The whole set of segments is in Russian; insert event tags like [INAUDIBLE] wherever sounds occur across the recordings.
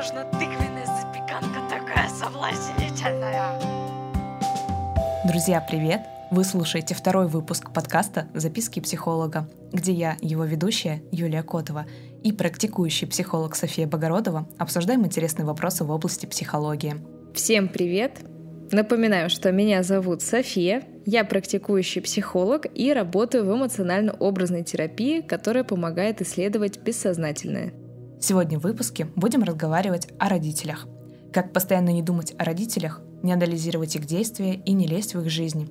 можно тыквенная запеканка такая соблазнительная. Друзья, привет! Вы слушаете второй выпуск подкаста «Записки психолога», где я, его ведущая Юлия Котова, и практикующий психолог София Богородова обсуждаем интересные вопросы в области психологии. Всем привет! Напоминаю, что меня зовут София, я практикующий психолог и работаю в эмоционально-образной терапии, которая помогает исследовать бессознательное. Сегодня в выпуске будем разговаривать о родителях. Как постоянно не думать о родителях, не анализировать их действия и не лезть в их жизни.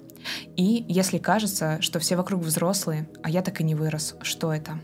И если кажется, что все вокруг взрослые, а я так и не вырос, что это?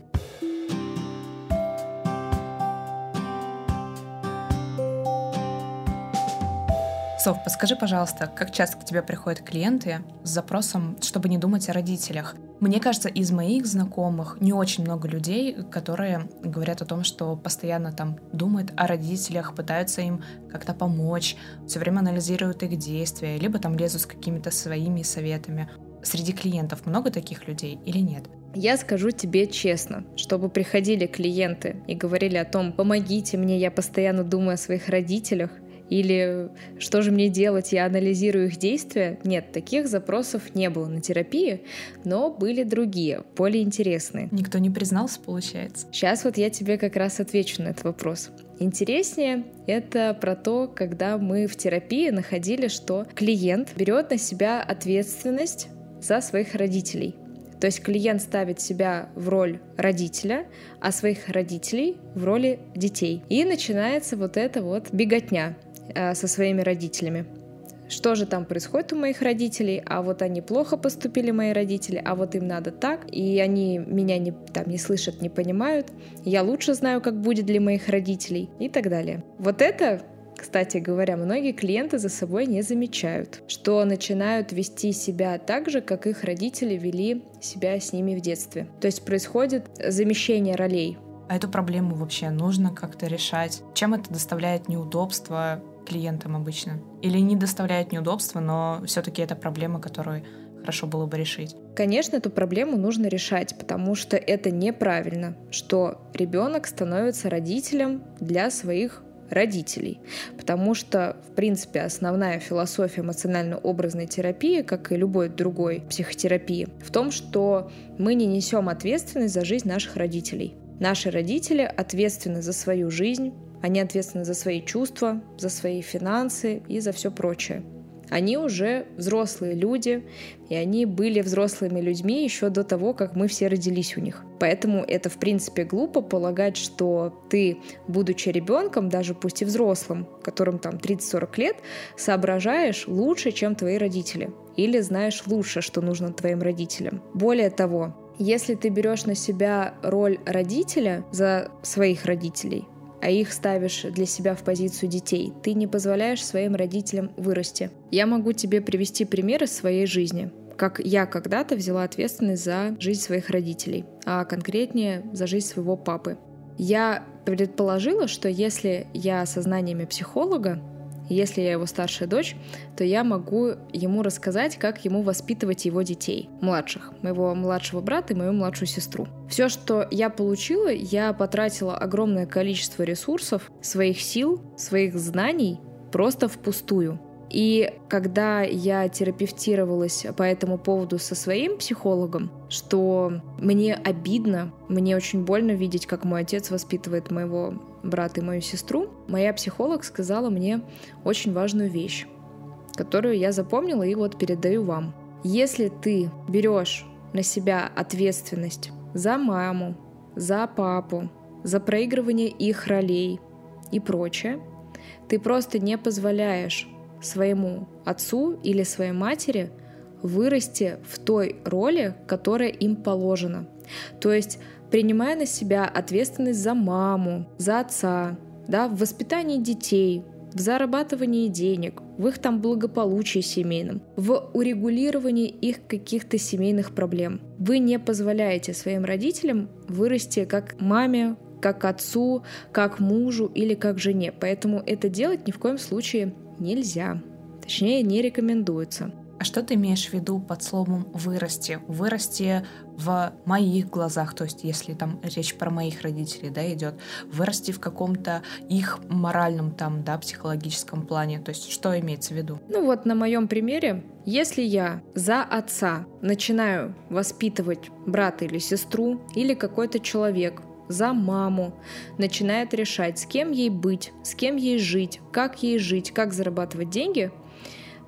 Соф, подскажи, пожалуйста, как часто к тебе приходят клиенты с запросом, чтобы не думать о родителях? Мне кажется, из моих знакомых не очень много людей, которые говорят о том, что постоянно там думают о родителях, пытаются им как-то помочь, все время анализируют их действия, либо там лезут с какими-то своими советами. Среди клиентов много таких людей или нет? Я скажу тебе честно, чтобы приходили клиенты и говорили о том, помогите мне, я постоянно думаю о своих родителях, или что же мне делать, я анализирую их действия. Нет, таких запросов не было на терапии, но были другие, более интересные. Никто не признался, получается? Сейчас вот я тебе как раз отвечу на этот вопрос. Интереснее это про то, когда мы в терапии находили, что клиент берет на себя ответственность за своих родителей. То есть клиент ставит себя в роль родителя, а своих родителей в роли детей. И начинается вот эта вот беготня. Э, со своими родителями. Что же там происходит у моих родителей? А вот они плохо поступили, мои родители, а вот им надо так, и они меня не, там, не слышат, не понимают. Я лучше знаю, как будет для моих родителей и так далее. Вот это кстати говоря, многие клиенты за собой не замечают, что начинают вести себя так же, как их родители вели себя с ними в детстве. То есть происходит замещение ролей. А эту проблему вообще нужно как-то решать? Чем это доставляет неудобства? Клиентам обычно? Или не доставляет неудобства, но все-таки это проблема, которую хорошо было бы решить? Конечно, эту проблему нужно решать, потому что это неправильно, что ребенок становится родителем для своих родителей. Потому что, в принципе, основная философия эмоционально-образной терапии, как и любой другой психотерапии, в том, что мы не несем ответственность за жизнь наших родителей. Наши родители ответственны за свою жизнь, они ответственны за свои чувства, за свои финансы и за все прочее. Они уже взрослые люди, и они были взрослыми людьми еще до того, как мы все родились у них. Поэтому это, в принципе, глупо полагать, что ты, будучи ребенком, даже пусть и взрослым, которым там 30-40 лет, соображаешь лучше, чем твои родители. Или знаешь лучше, что нужно твоим родителям. Более того, если ты берешь на себя роль родителя за своих родителей, а их ставишь для себя в позицию детей, ты не позволяешь своим родителям вырасти. Я могу тебе привести пример из своей жизни как я когда-то взяла ответственность за жизнь своих родителей, а конкретнее за жизнь своего папы. Я предположила, что если я со знаниями психолога если я его старшая дочь, то я могу ему рассказать, как ему воспитывать его детей, младших, моего младшего брата и мою младшую сестру. Все, что я получила, я потратила огромное количество ресурсов, своих сил, своих знаний просто впустую. И когда я терапевтировалась по этому поводу со своим психологом, что мне обидно, мне очень больно видеть, как мой отец воспитывает моего брата и мою сестру, моя психолог сказала мне очень важную вещь, которую я запомнила и вот передаю вам. Если ты берешь на себя ответственность за маму, за папу, за проигрывание их ролей и прочее, ты просто не позволяешь своему отцу или своей матери вырасти в той роли, которая им положена. То есть принимая на себя ответственность за маму, за отца, да, в воспитании детей, в зарабатывании денег, в их там благополучии семейном, в урегулировании их каких-то семейных проблем. Вы не позволяете своим родителям вырасти как маме, как отцу, как мужу или как жене. Поэтому это делать ни в коем случае нельзя. Точнее, не рекомендуется. А что ты имеешь в виду под словом «вырасти»? Вырасти в моих глазах, то есть если там речь про моих родителей, да, идет, вырасти в каком-то их моральном там, да, психологическом плане, то есть что имеется в виду? Ну вот на моем примере, если я за отца начинаю воспитывать брата или сестру, или какой-то человек за маму, начинает решать, с кем ей быть, с кем ей жить, как ей жить, как зарабатывать деньги,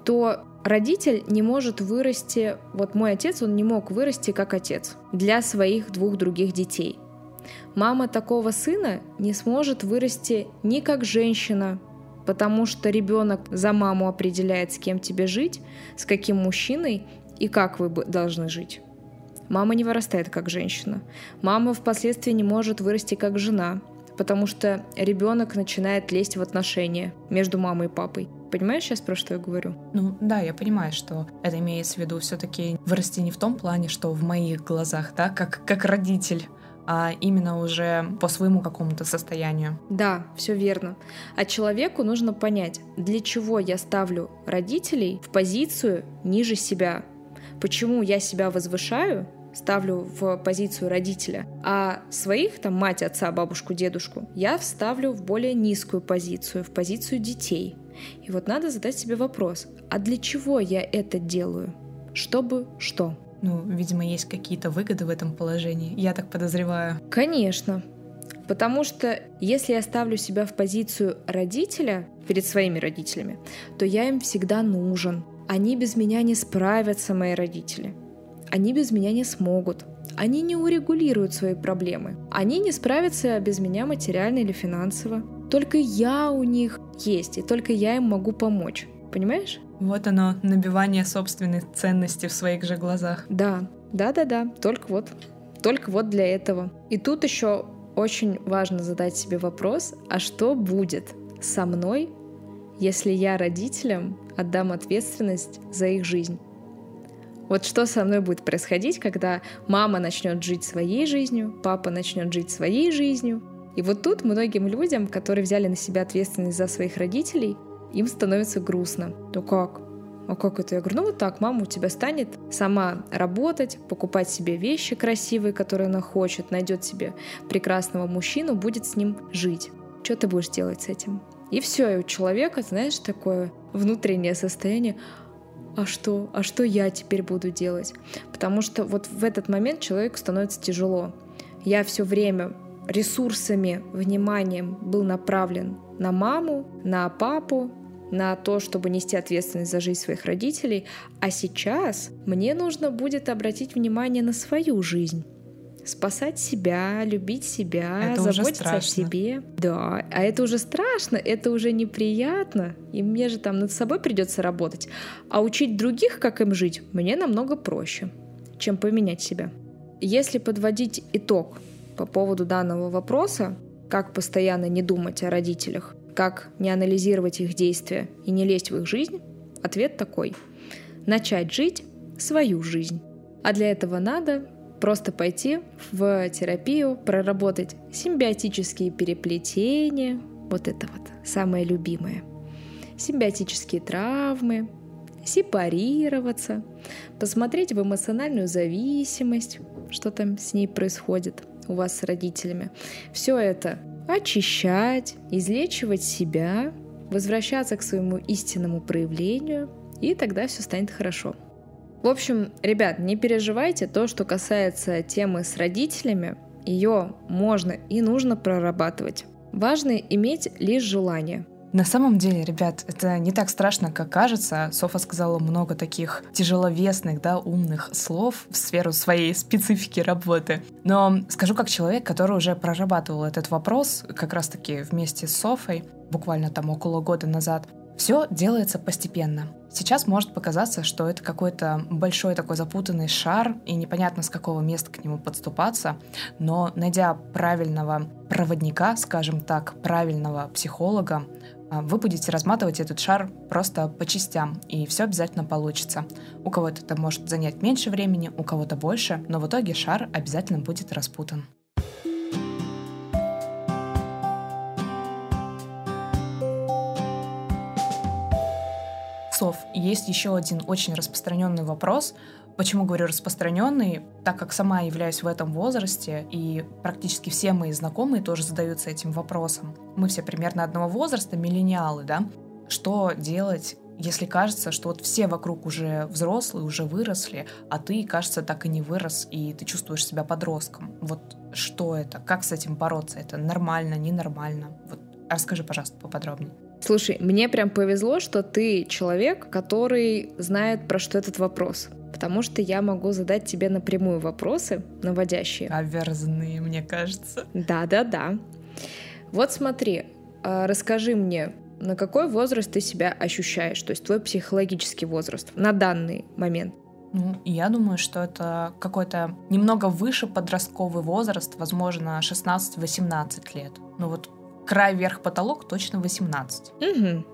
то родитель не может вырасти, вот мой отец, он не мог вырасти как отец для своих двух других детей. Мама такого сына не сможет вырасти ни как женщина, потому что ребенок за маму определяет, с кем тебе жить, с каким мужчиной и как вы должны жить. Мама не вырастает как женщина. Мама впоследствии не может вырасти как жена, потому что ребенок начинает лезть в отношения между мамой и папой. Понимаешь сейчас, про что я говорю? Ну да, я понимаю, что это имеется в виду все-таки вырасти не в том плане, что в моих глазах, да, как, как родитель, а именно уже по своему какому-то состоянию. Да, все верно. А человеку нужно понять, для чего я ставлю родителей в позицию ниже себя. Почему я себя возвышаю, ставлю в позицию родителя, а своих, там, мать, отца, бабушку, дедушку, я вставлю в более низкую позицию, в позицию детей. И вот надо задать себе вопрос, а для чего я это делаю? Чтобы что? Ну, видимо, есть какие-то выгоды в этом положении, я так подозреваю. Конечно. Потому что если я ставлю себя в позицию родителя перед своими родителями, то я им всегда нужен. Они без меня не справятся, мои родители. Они без меня не смогут. Они не урегулируют свои проблемы. Они не справятся без меня материально или финансово. Только я у них есть, и только я им могу помочь. Понимаешь? Вот оно, набивание собственной ценности в своих же глазах. Да, да-да-да, только вот, только вот для этого. И тут еще очень важно задать себе вопрос, а что будет со мной, если я родителям отдам ответственность за их жизнь? Вот что со мной будет происходить, когда мама начнет жить своей жизнью, папа начнет жить своей жизнью, и вот тут многим людям, которые взяли на себя ответственность за своих родителей, им становится грустно. Ну как? А как это? Я говорю, ну вот так, мама у тебя станет сама работать, покупать себе вещи красивые, которые она хочет, найдет себе прекрасного мужчину, будет с ним жить. Что ты будешь делать с этим? И все, и у человека, знаешь, такое внутреннее состояние, а что, а что я теперь буду делать? Потому что вот в этот момент человеку становится тяжело. Я все время ресурсами, вниманием был направлен на маму, на папу, на то, чтобы нести ответственность за жизнь своих родителей, а сейчас мне нужно будет обратить внимание на свою жизнь. Спасать себя, любить себя, это заботиться о себе. Да, а это уже страшно, это уже неприятно. И мне же там над собой придется работать. А учить других, как им жить, мне намного проще, чем поменять себя. Если подводить итог по поводу данного вопроса, как постоянно не думать о родителях, как не анализировать их действия и не лезть в их жизнь, ответ такой. Начать жить свою жизнь. А для этого надо просто пойти в терапию, проработать симбиотические переплетения, вот это вот самое любимое, симбиотические травмы, сепарироваться, посмотреть в эмоциональную зависимость, что там с ней происходит – у вас с родителями. Все это очищать, излечивать себя, возвращаться к своему истинному проявлению, и тогда все станет хорошо. В общем, ребят, не переживайте, то, что касается темы с родителями, ее можно и нужно прорабатывать. Важно иметь лишь желание – на самом деле, ребят, это не так страшно, как кажется. Софа сказала много таких тяжеловесных, да, умных слов в сферу своей специфики работы. Но скажу как человек, который уже прорабатывал этот вопрос, как раз-таки вместе с Софой, буквально там около года назад, все делается постепенно. Сейчас может показаться, что это какой-то большой такой запутанный шар, и непонятно с какого места к нему подступаться, но найдя правильного проводника, скажем так, правильного психолога, а, вы будете разматывать этот шар просто по частям, и все обязательно получится. У кого-то это может занять меньше времени, у кого-то больше, но в итоге шар обязательно будет распутан. Сов, есть еще один очень распространенный вопрос. Почему говорю распространенный? Так как сама являюсь в этом возрасте, и практически все мои знакомые тоже задаются этим вопросом. Мы все примерно одного возраста, миллениалы, да? Что делать, если кажется, что вот все вокруг уже взрослые, уже выросли, а ты, кажется, так и не вырос, и ты чувствуешь себя подростком. Вот что это? Как с этим бороться? Это нормально, ненормально? Вот расскажи, пожалуйста, поподробнее. Слушай, мне прям повезло, что ты человек, который знает, про что этот вопрос. Потому что я могу задать тебе напрямую вопросы, наводящие. Каверзные, мне кажется. Да-да-да. Вот смотри, а, расскажи мне, на какой возраст ты себя ощущаешь, то есть твой психологический возраст на данный момент? Ну, я думаю, что это какой-то немного выше подростковый возраст, возможно, 16-18 лет. Ну вот край вверх потолок точно 18. Угу.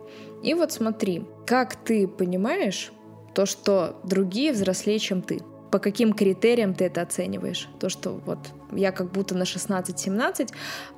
И вот смотри, как ты понимаешь то, что другие взрослее, чем ты? По каким критериям ты это оцениваешь? То, что вот я как будто на 16-17,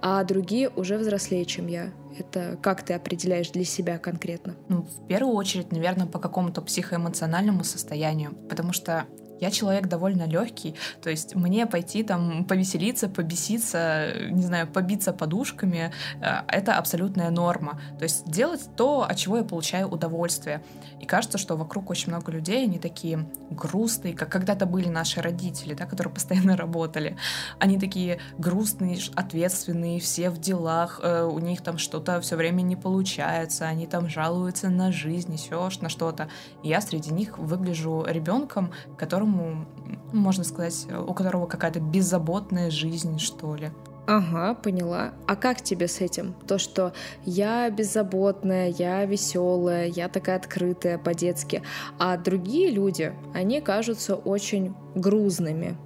а другие уже взрослее, чем я. Это как ты определяешь для себя конкретно? Ну, в первую очередь, наверное, по какому-то психоэмоциональному состоянию, потому что я человек довольно легкий, то есть мне пойти там повеселиться, побеситься, не знаю, побиться подушками, э, это абсолютная норма. То есть делать то, от чего я получаю удовольствие. И кажется, что вокруг очень много людей, они такие грустные, как когда-то были наши родители, да, которые [LAUGHS] постоянно работали. Они такие грустные, ответственные, все в делах, э, у них там что-то все время не получается, они там жалуются на жизнь, еще на что-то. И я среди них выгляжу ребенком, который которому, можно сказать, у которого какая-то беззаботная жизнь, что ли. Ага, поняла. А как тебе с этим? То, что я беззаботная, я веселая, я такая открытая по-детски, а другие люди, они кажутся очень грузными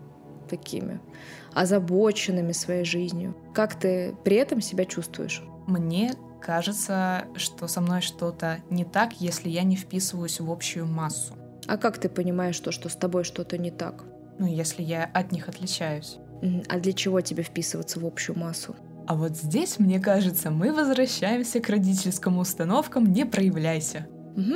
такими, озабоченными своей жизнью. Как ты при этом себя чувствуешь? Мне кажется, что со мной что-то не так, если я не вписываюсь в общую массу. А как ты понимаешь то, что с тобой что-то не так? Ну, если я от них отличаюсь. А для чего тебе вписываться в общую массу? А вот здесь, мне кажется, мы возвращаемся к родительским установкам «не проявляйся». Угу.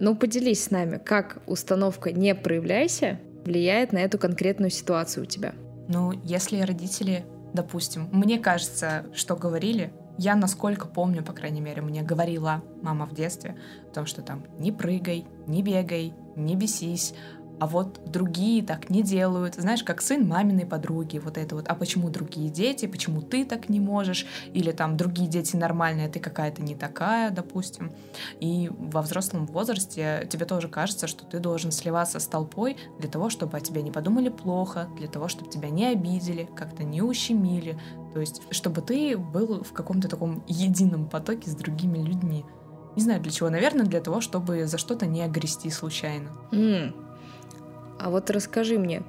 Ну, поделись с нами, как установка «не проявляйся» влияет на эту конкретную ситуацию у тебя? Ну, если родители, допустим, мне кажется, что говорили, я, насколько помню, по крайней мере, мне говорила мама в детстве о том, что там не прыгай, не бегай, не бесись, а вот другие так не делают. Знаешь, как сын маминой подруги, вот это вот. А почему другие дети, почему ты так не можешь? Или там другие дети нормальные, а ты какая-то не такая, допустим. И во взрослом возрасте тебе тоже кажется, что ты должен сливаться с толпой для того, чтобы о тебе не подумали плохо, для того, чтобы тебя не обидели, как-то не ущемили. То есть, чтобы ты был в каком-то таком едином потоке с другими людьми. Не знаю для чего, наверное, для того, чтобы за что-то не огрести случайно. Mm. А вот расскажи мне,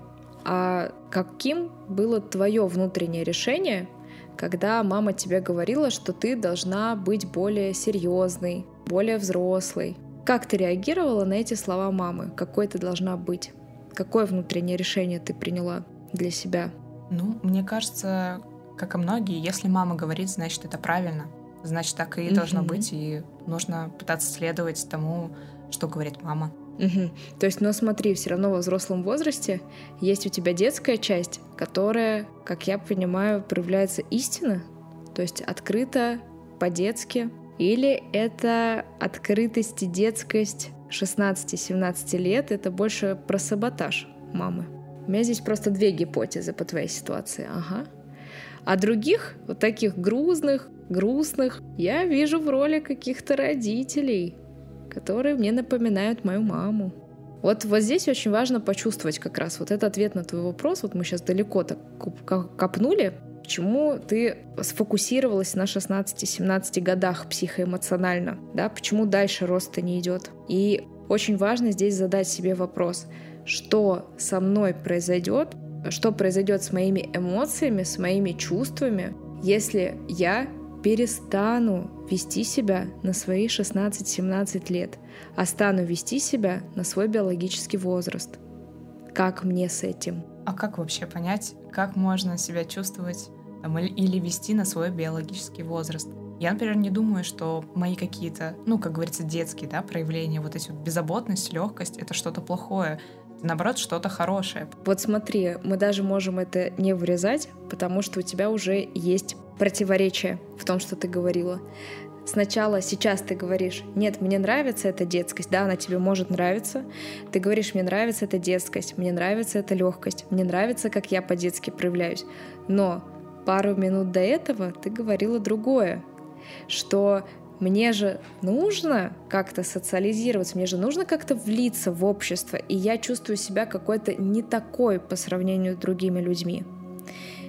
а каким было твое внутреннее решение, когда мама тебе говорила, что ты должна быть более серьезной, более взрослой? Как ты реагировала на эти слова мамы? Какой ты должна быть? Какое внутреннее решение ты приняла для себя? Ну, мне кажется, как и многие, если мама говорит, значит, это правильно. Значит, так и mm-hmm. должно быть, и нужно пытаться следовать тому, что говорит мама. Угу. То есть, но смотри, все равно во взрослом возрасте есть у тебя детская часть, которая, как я понимаю, проявляется истина, то есть открыто по-детски, или это открытость и детскость 16-17 лет, это больше про саботаж мамы. У меня здесь просто две гипотезы по твоей ситуации. Ага. А других, вот таких грузных, грустных, я вижу в роли каких-то родителей, которые мне напоминают мою маму. Вот, вот здесь очень важно почувствовать как раз вот этот ответ на твой вопрос. Вот мы сейчас далеко так копнули, почему ты сфокусировалась на 16-17 годах психоэмоционально, да, почему дальше роста не идет. И очень важно здесь задать себе вопрос, что со мной произойдет, что произойдет с моими эмоциями, с моими чувствами, если я перестану вести себя на свои 16-17 лет, а стану вести себя на свой биологический возраст. Как мне с этим? А как вообще понять, как можно себя чувствовать там, или, вести на свой биологический возраст. Я, например, не думаю, что мои какие-то, ну, как говорится, детские, да, проявления, вот эти вот беззаботность, легкость, это что-то плохое. Наоборот, что-то хорошее. Вот смотри, мы даже можем это не вырезать, потому что у тебя уже есть противоречие в том, что ты говорила. Сначала сейчас ты говоришь, нет, мне нравится эта детскость, да, она тебе может нравиться. Ты говоришь, мне нравится эта детскость, мне нравится эта легкость, мне нравится, как я по-детски проявляюсь. Но пару минут до этого ты говорила другое, что мне же нужно как-то социализироваться, мне же нужно как-то влиться в общество, и я чувствую себя какой-то не такой по сравнению с другими людьми.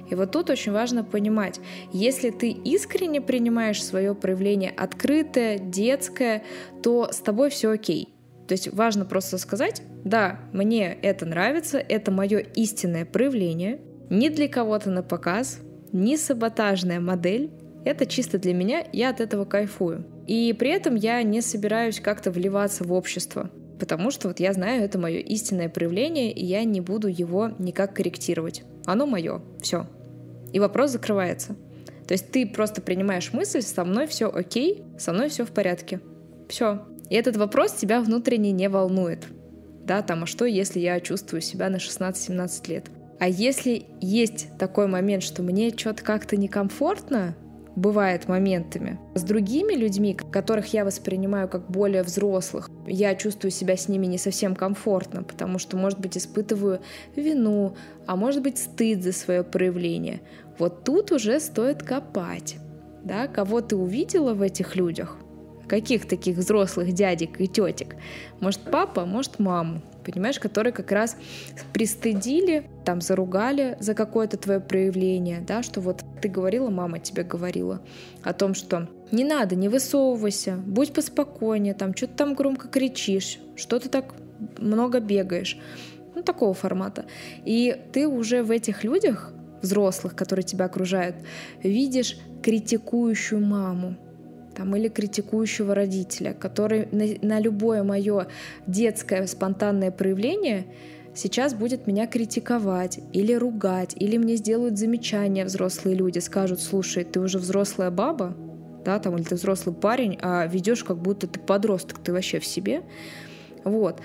И вот тут очень важно понимать, если ты искренне принимаешь свое проявление открытое, детское, то с тобой все окей. То есть важно просто сказать, да, мне это нравится, это мое истинное проявление, не для кого-то на показ, не саботажная модель, это чисто для меня, я от этого кайфую. И при этом я не собираюсь как-то вливаться в общество, потому что вот я знаю, это мое истинное проявление, и я не буду его никак корректировать. Оно мое, все. И вопрос закрывается. То есть ты просто принимаешь мысль, со мной все окей, со мной все в порядке. Все. И этот вопрос тебя внутренне не волнует. Да, там, а что, если я чувствую себя на 16-17 лет? А если есть такой момент, что мне что-то как-то некомфортно, бывает моментами. С другими людьми, которых я воспринимаю как более взрослых, я чувствую себя с ними не совсем комфортно, потому что, может быть, испытываю вину, а может быть, стыд за свое проявление. Вот тут уже стоит копать. Да, кого ты увидела в этих людях, каких таких взрослых дядек и тетек. Может, папа, может, маму понимаешь, которые как раз пристыдили, там, заругали за какое-то твое проявление, да, что вот ты говорила, мама тебе говорила о том, что не надо, не высовывайся, будь поспокойнее, там, что-то там громко кричишь, что ты так много бегаешь, ну, такого формата. И ты уже в этих людях, взрослых, которые тебя окружают, видишь критикующую маму, там, или критикующего родителя, который на, на любое мое детское спонтанное проявление сейчас будет меня критиковать или ругать, или мне сделают замечания взрослые люди, скажут, слушай, ты уже взрослая баба, да, там, или ты взрослый парень, а ведешь как будто ты подросток, ты вообще в себе. Вот.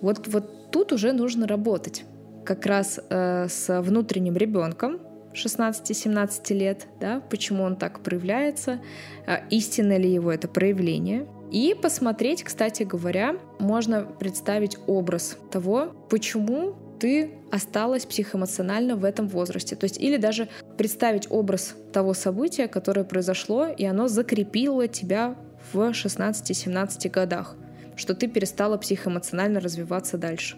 Вот, вот тут уже нужно работать как раз э, с внутренним ребенком, 16-17 лет, да, почему он так проявляется, а, истинно ли его это проявление. И посмотреть, кстати говоря, можно представить образ того, почему ты осталась психоэмоционально в этом возрасте. То есть или даже представить образ того события, которое произошло, и оно закрепило тебя в 16-17 годах, что ты перестала психоэмоционально развиваться дальше.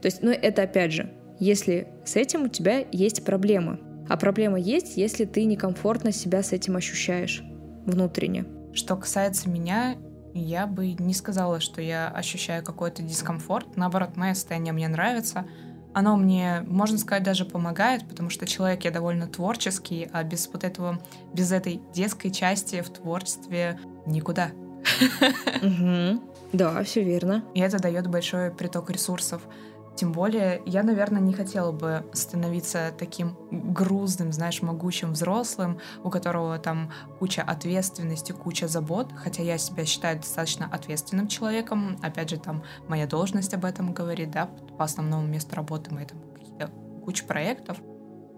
То есть, ну это опять же, если с этим у тебя есть проблема, а проблема есть, если ты некомфортно себя с этим ощущаешь внутренне. Что касается меня, я бы не сказала, что я ощущаю какой-то дискомфорт. Наоборот, мое состояние мне нравится. Оно мне, можно сказать, даже помогает, потому что человек я довольно творческий, а без вот этого, без этой детской части в творчестве никуда. Да, все верно. И это дает большой приток ресурсов. Тем более, я, наверное, не хотела бы становиться таким грузным, знаешь, могучим взрослым, у которого там куча ответственности, куча забот, хотя я себя считаю достаточно ответственным человеком. Опять же, там моя должность об этом говорит, да, по основному месту работы мы там какие-то куча проектов.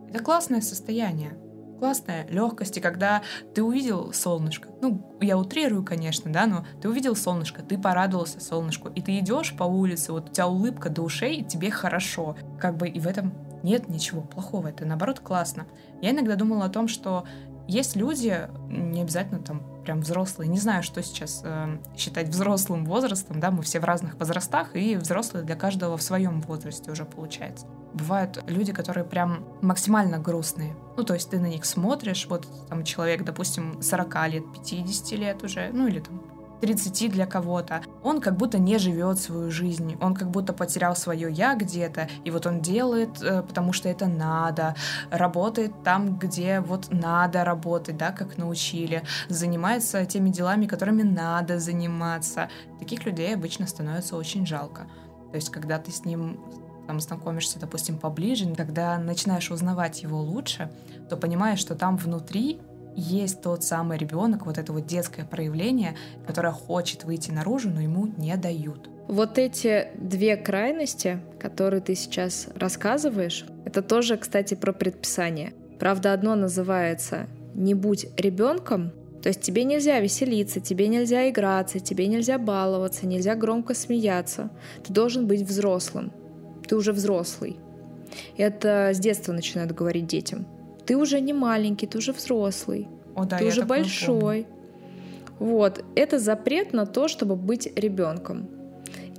Это классное состояние классная легкость, и когда ты увидел солнышко, ну, я утрирую, конечно, да, но ты увидел солнышко, ты порадовался солнышку, и ты идешь по улице, вот у тебя улыбка до ушей, и тебе хорошо. Как бы и в этом нет ничего плохого, это наоборот классно. Я иногда думала о том, что есть люди, не обязательно там прям взрослые, не знаю, что сейчас э, считать взрослым возрастом, да, мы все в разных возрастах, и взрослые для каждого в своем возрасте уже получается бывают люди, которые прям максимально грустные. Ну, то есть ты на них смотришь, вот там человек, допустим, 40 лет, 50 лет уже, ну или там 30 для кого-то, он как будто не живет свою жизнь, он как будто потерял свое я где-то, и вот он делает, э, потому что это надо, работает там, где вот надо работать, да, как научили, занимается теми делами, которыми надо заниматься. Таких людей обычно становится очень жалко. То есть, когда ты с ним там знакомишься, допустим, поближе, когда начинаешь узнавать его лучше, то понимаешь, что там внутри есть тот самый ребенок, вот это вот детское проявление, которое хочет выйти наружу, но ему не дают. Вот эти две крайности, которые ты сейчас рассказываешь, это тоже, кстати, про предписание. Правда, одно называется «не будь ребенком», то есть тебе нельзя веселиться, тебе нельзя играться, тебе нельзя баловаться, нельзя громко смеяться. Ты должен быть взрослым. Ты уже взрослый. Это с детства начинают говорить детям. Ты уже не маленький, ты уже взрослый. О, да, ты уже большой. Вот. Это запрет на то, чтобы быть ребенком.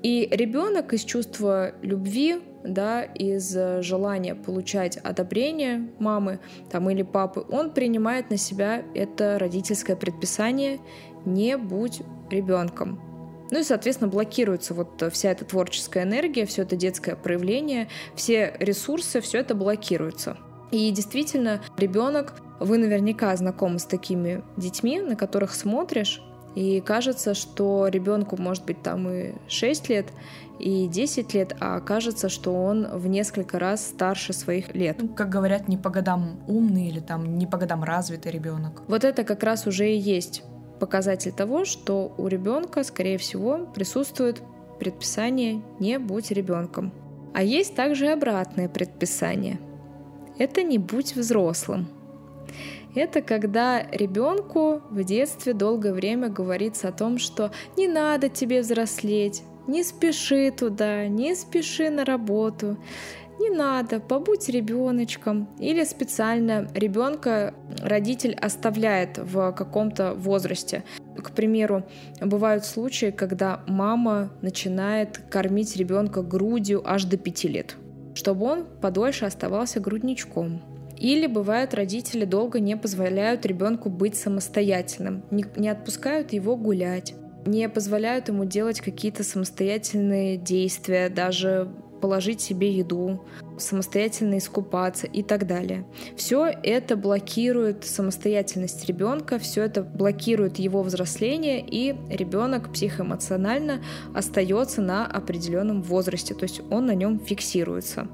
И ребенок из чувства любви, да, из желания получать одобрение мамы там, или папы, он принимает на себя это родительское предписание «не будь ребенком». Ну и, соответственно, блокируется вот вся эта творческая энергия, все это детское проявление, все ресурсы, все это блокируется. И действительно, ребенок, вы наверняка знакомы с такими детьми, на которых смотришь, и кажется, что ребенку может быть там и 6 лет, и 10 лет, а кажется, что он в несколько раз старше своих лет. Ну, как говорят, не по годам умный или там не по годам развитый ребенок. Вот это как раз уже и есть показатель того, что у ребенка, скорее всего, присутствует предписание «не будь ребенком». А есть также обратное предписание. Это «не будь взрослым». Это когда ребенку в детстве долгое время говорится о том, что не надо тебе взрослеть, не спеши туда, не спеши на работу, не надо, побудь ребеночком. Или специально ребенка родитель оставляет в каком-то возрасте. К примеру, бывают случаи, когда мама начинает кормить ребенка грудью аж до 5 лет, чтобы он подольше оставался грудничком. Или бывает, родители долго не позволяют ребенку быть самостоятельным, не отпускают его гулять, не позволяют ему делать какие-то самостоятельные действия, даже положить себе еду, самостоятельно искупаться и так далее. Все это блокирует самостоятельность ребенка, все это блокирует его взросление, и ребенок психоэмоционально остается на определенном возрасте, то есть он на нем фиксируется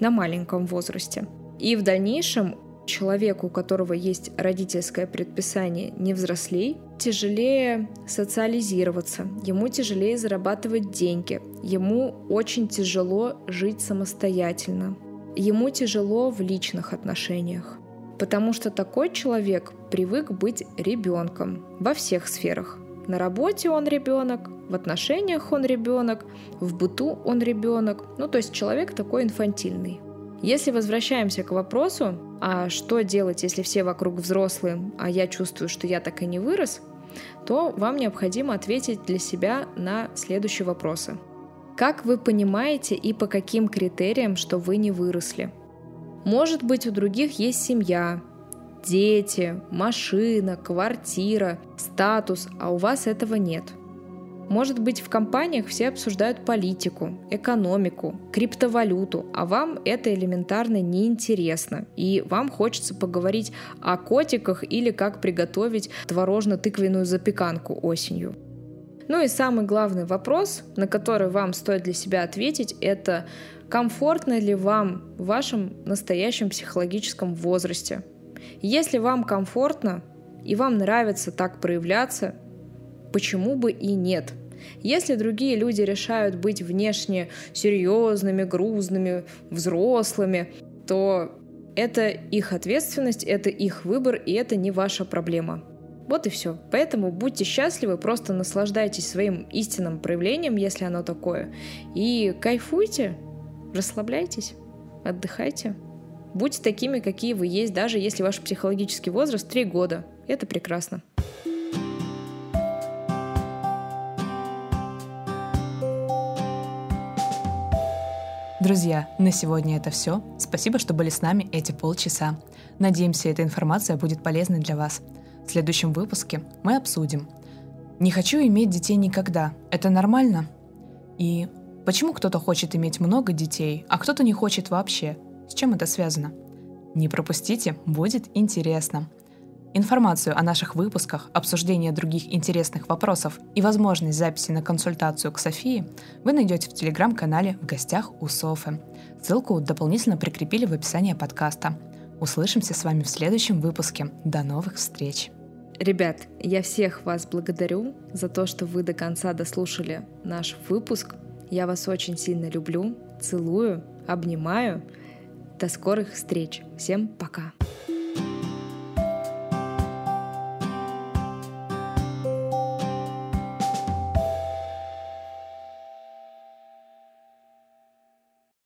на маленьком возрасте. И в дальнейшем человеку, у которого есть родительское предписание не взрослей, тяжелее социализироваться, ему тяжелее зарабатывать деньги, ему очень тяжело жить самостоятельно, ему тяжело в личных отношениях. Потому что такой человек привык быть ребенком во всех сферах. На работе он ребенок, в отношениях он ребенок, в быту он ребенок. Ну, то есть человек такой инфантильный. Если возвращаемся к вопросу, а что делать, если все вокруг взрослые, а я чувствую, что я так и не вырос, то вам необходимо ответить для себя на следующие вопросы. Как вы понимаете и по каким критериям, что вы не выросли? Может быть, у других есть семья, дети, машина, квартира, статус, а у вас этого нет – может быть, в компаниях все обсуждают политику, экономику, криптовалюту, а вам это элементарно неинтересно, и вам хочется поговорить о котиках или как приготовить творожно-тыквенную запеканку осенью. Ну и самый главный вопрос, на который вам стоит для себя ответить, это комфортно ли вам в вашем настоящем психологическом возрасте. Если вам комфортно и вам нравится так проявляться, почему бы и нет? Если другие люди решают быть внешне серьезными, грузными, взрослыми, то это их ответственность, это их выбор, и это не ваша проблема. Вот и все. Поэтому будьте счастливы, просто наслаждайтесь своим истинным проявлением, если оно такое, и кайфуйте, расслабляйтесь, отдыхайте. Будьте такими, какие вы есть, даже если ваш психологический возраст 3 года. Это прекрасно. Друзья, на сегодня это все. Спасибо, что были с нами эти полчаса. Надеемся, эта информация будет полезной для вас. В следующем выпуске мы обсудим. Не хочу иметь детей никогда. Это нормально? И почему кто-то хочет иметь много детей, а кто-то не хочет вообще? С чем это связано? Не пропустите, будет интересно. Информацию о наших выпусках, обсуждение других интересных вопросов и возможность записи на консультацию к Софии вы найдете в телеграм-канале «В гостях у Софы». Ссылку дополнительно прикрепили в описании подкаста. Услышимся с вами в следующем выпуске. До новых встреч! Ребят, я всех вас благодарю за то, что вы до конца дослушали наш выпуск. Я вас очень сильно люблю, целую, обнимаю. До скорых встреч. Всем пока.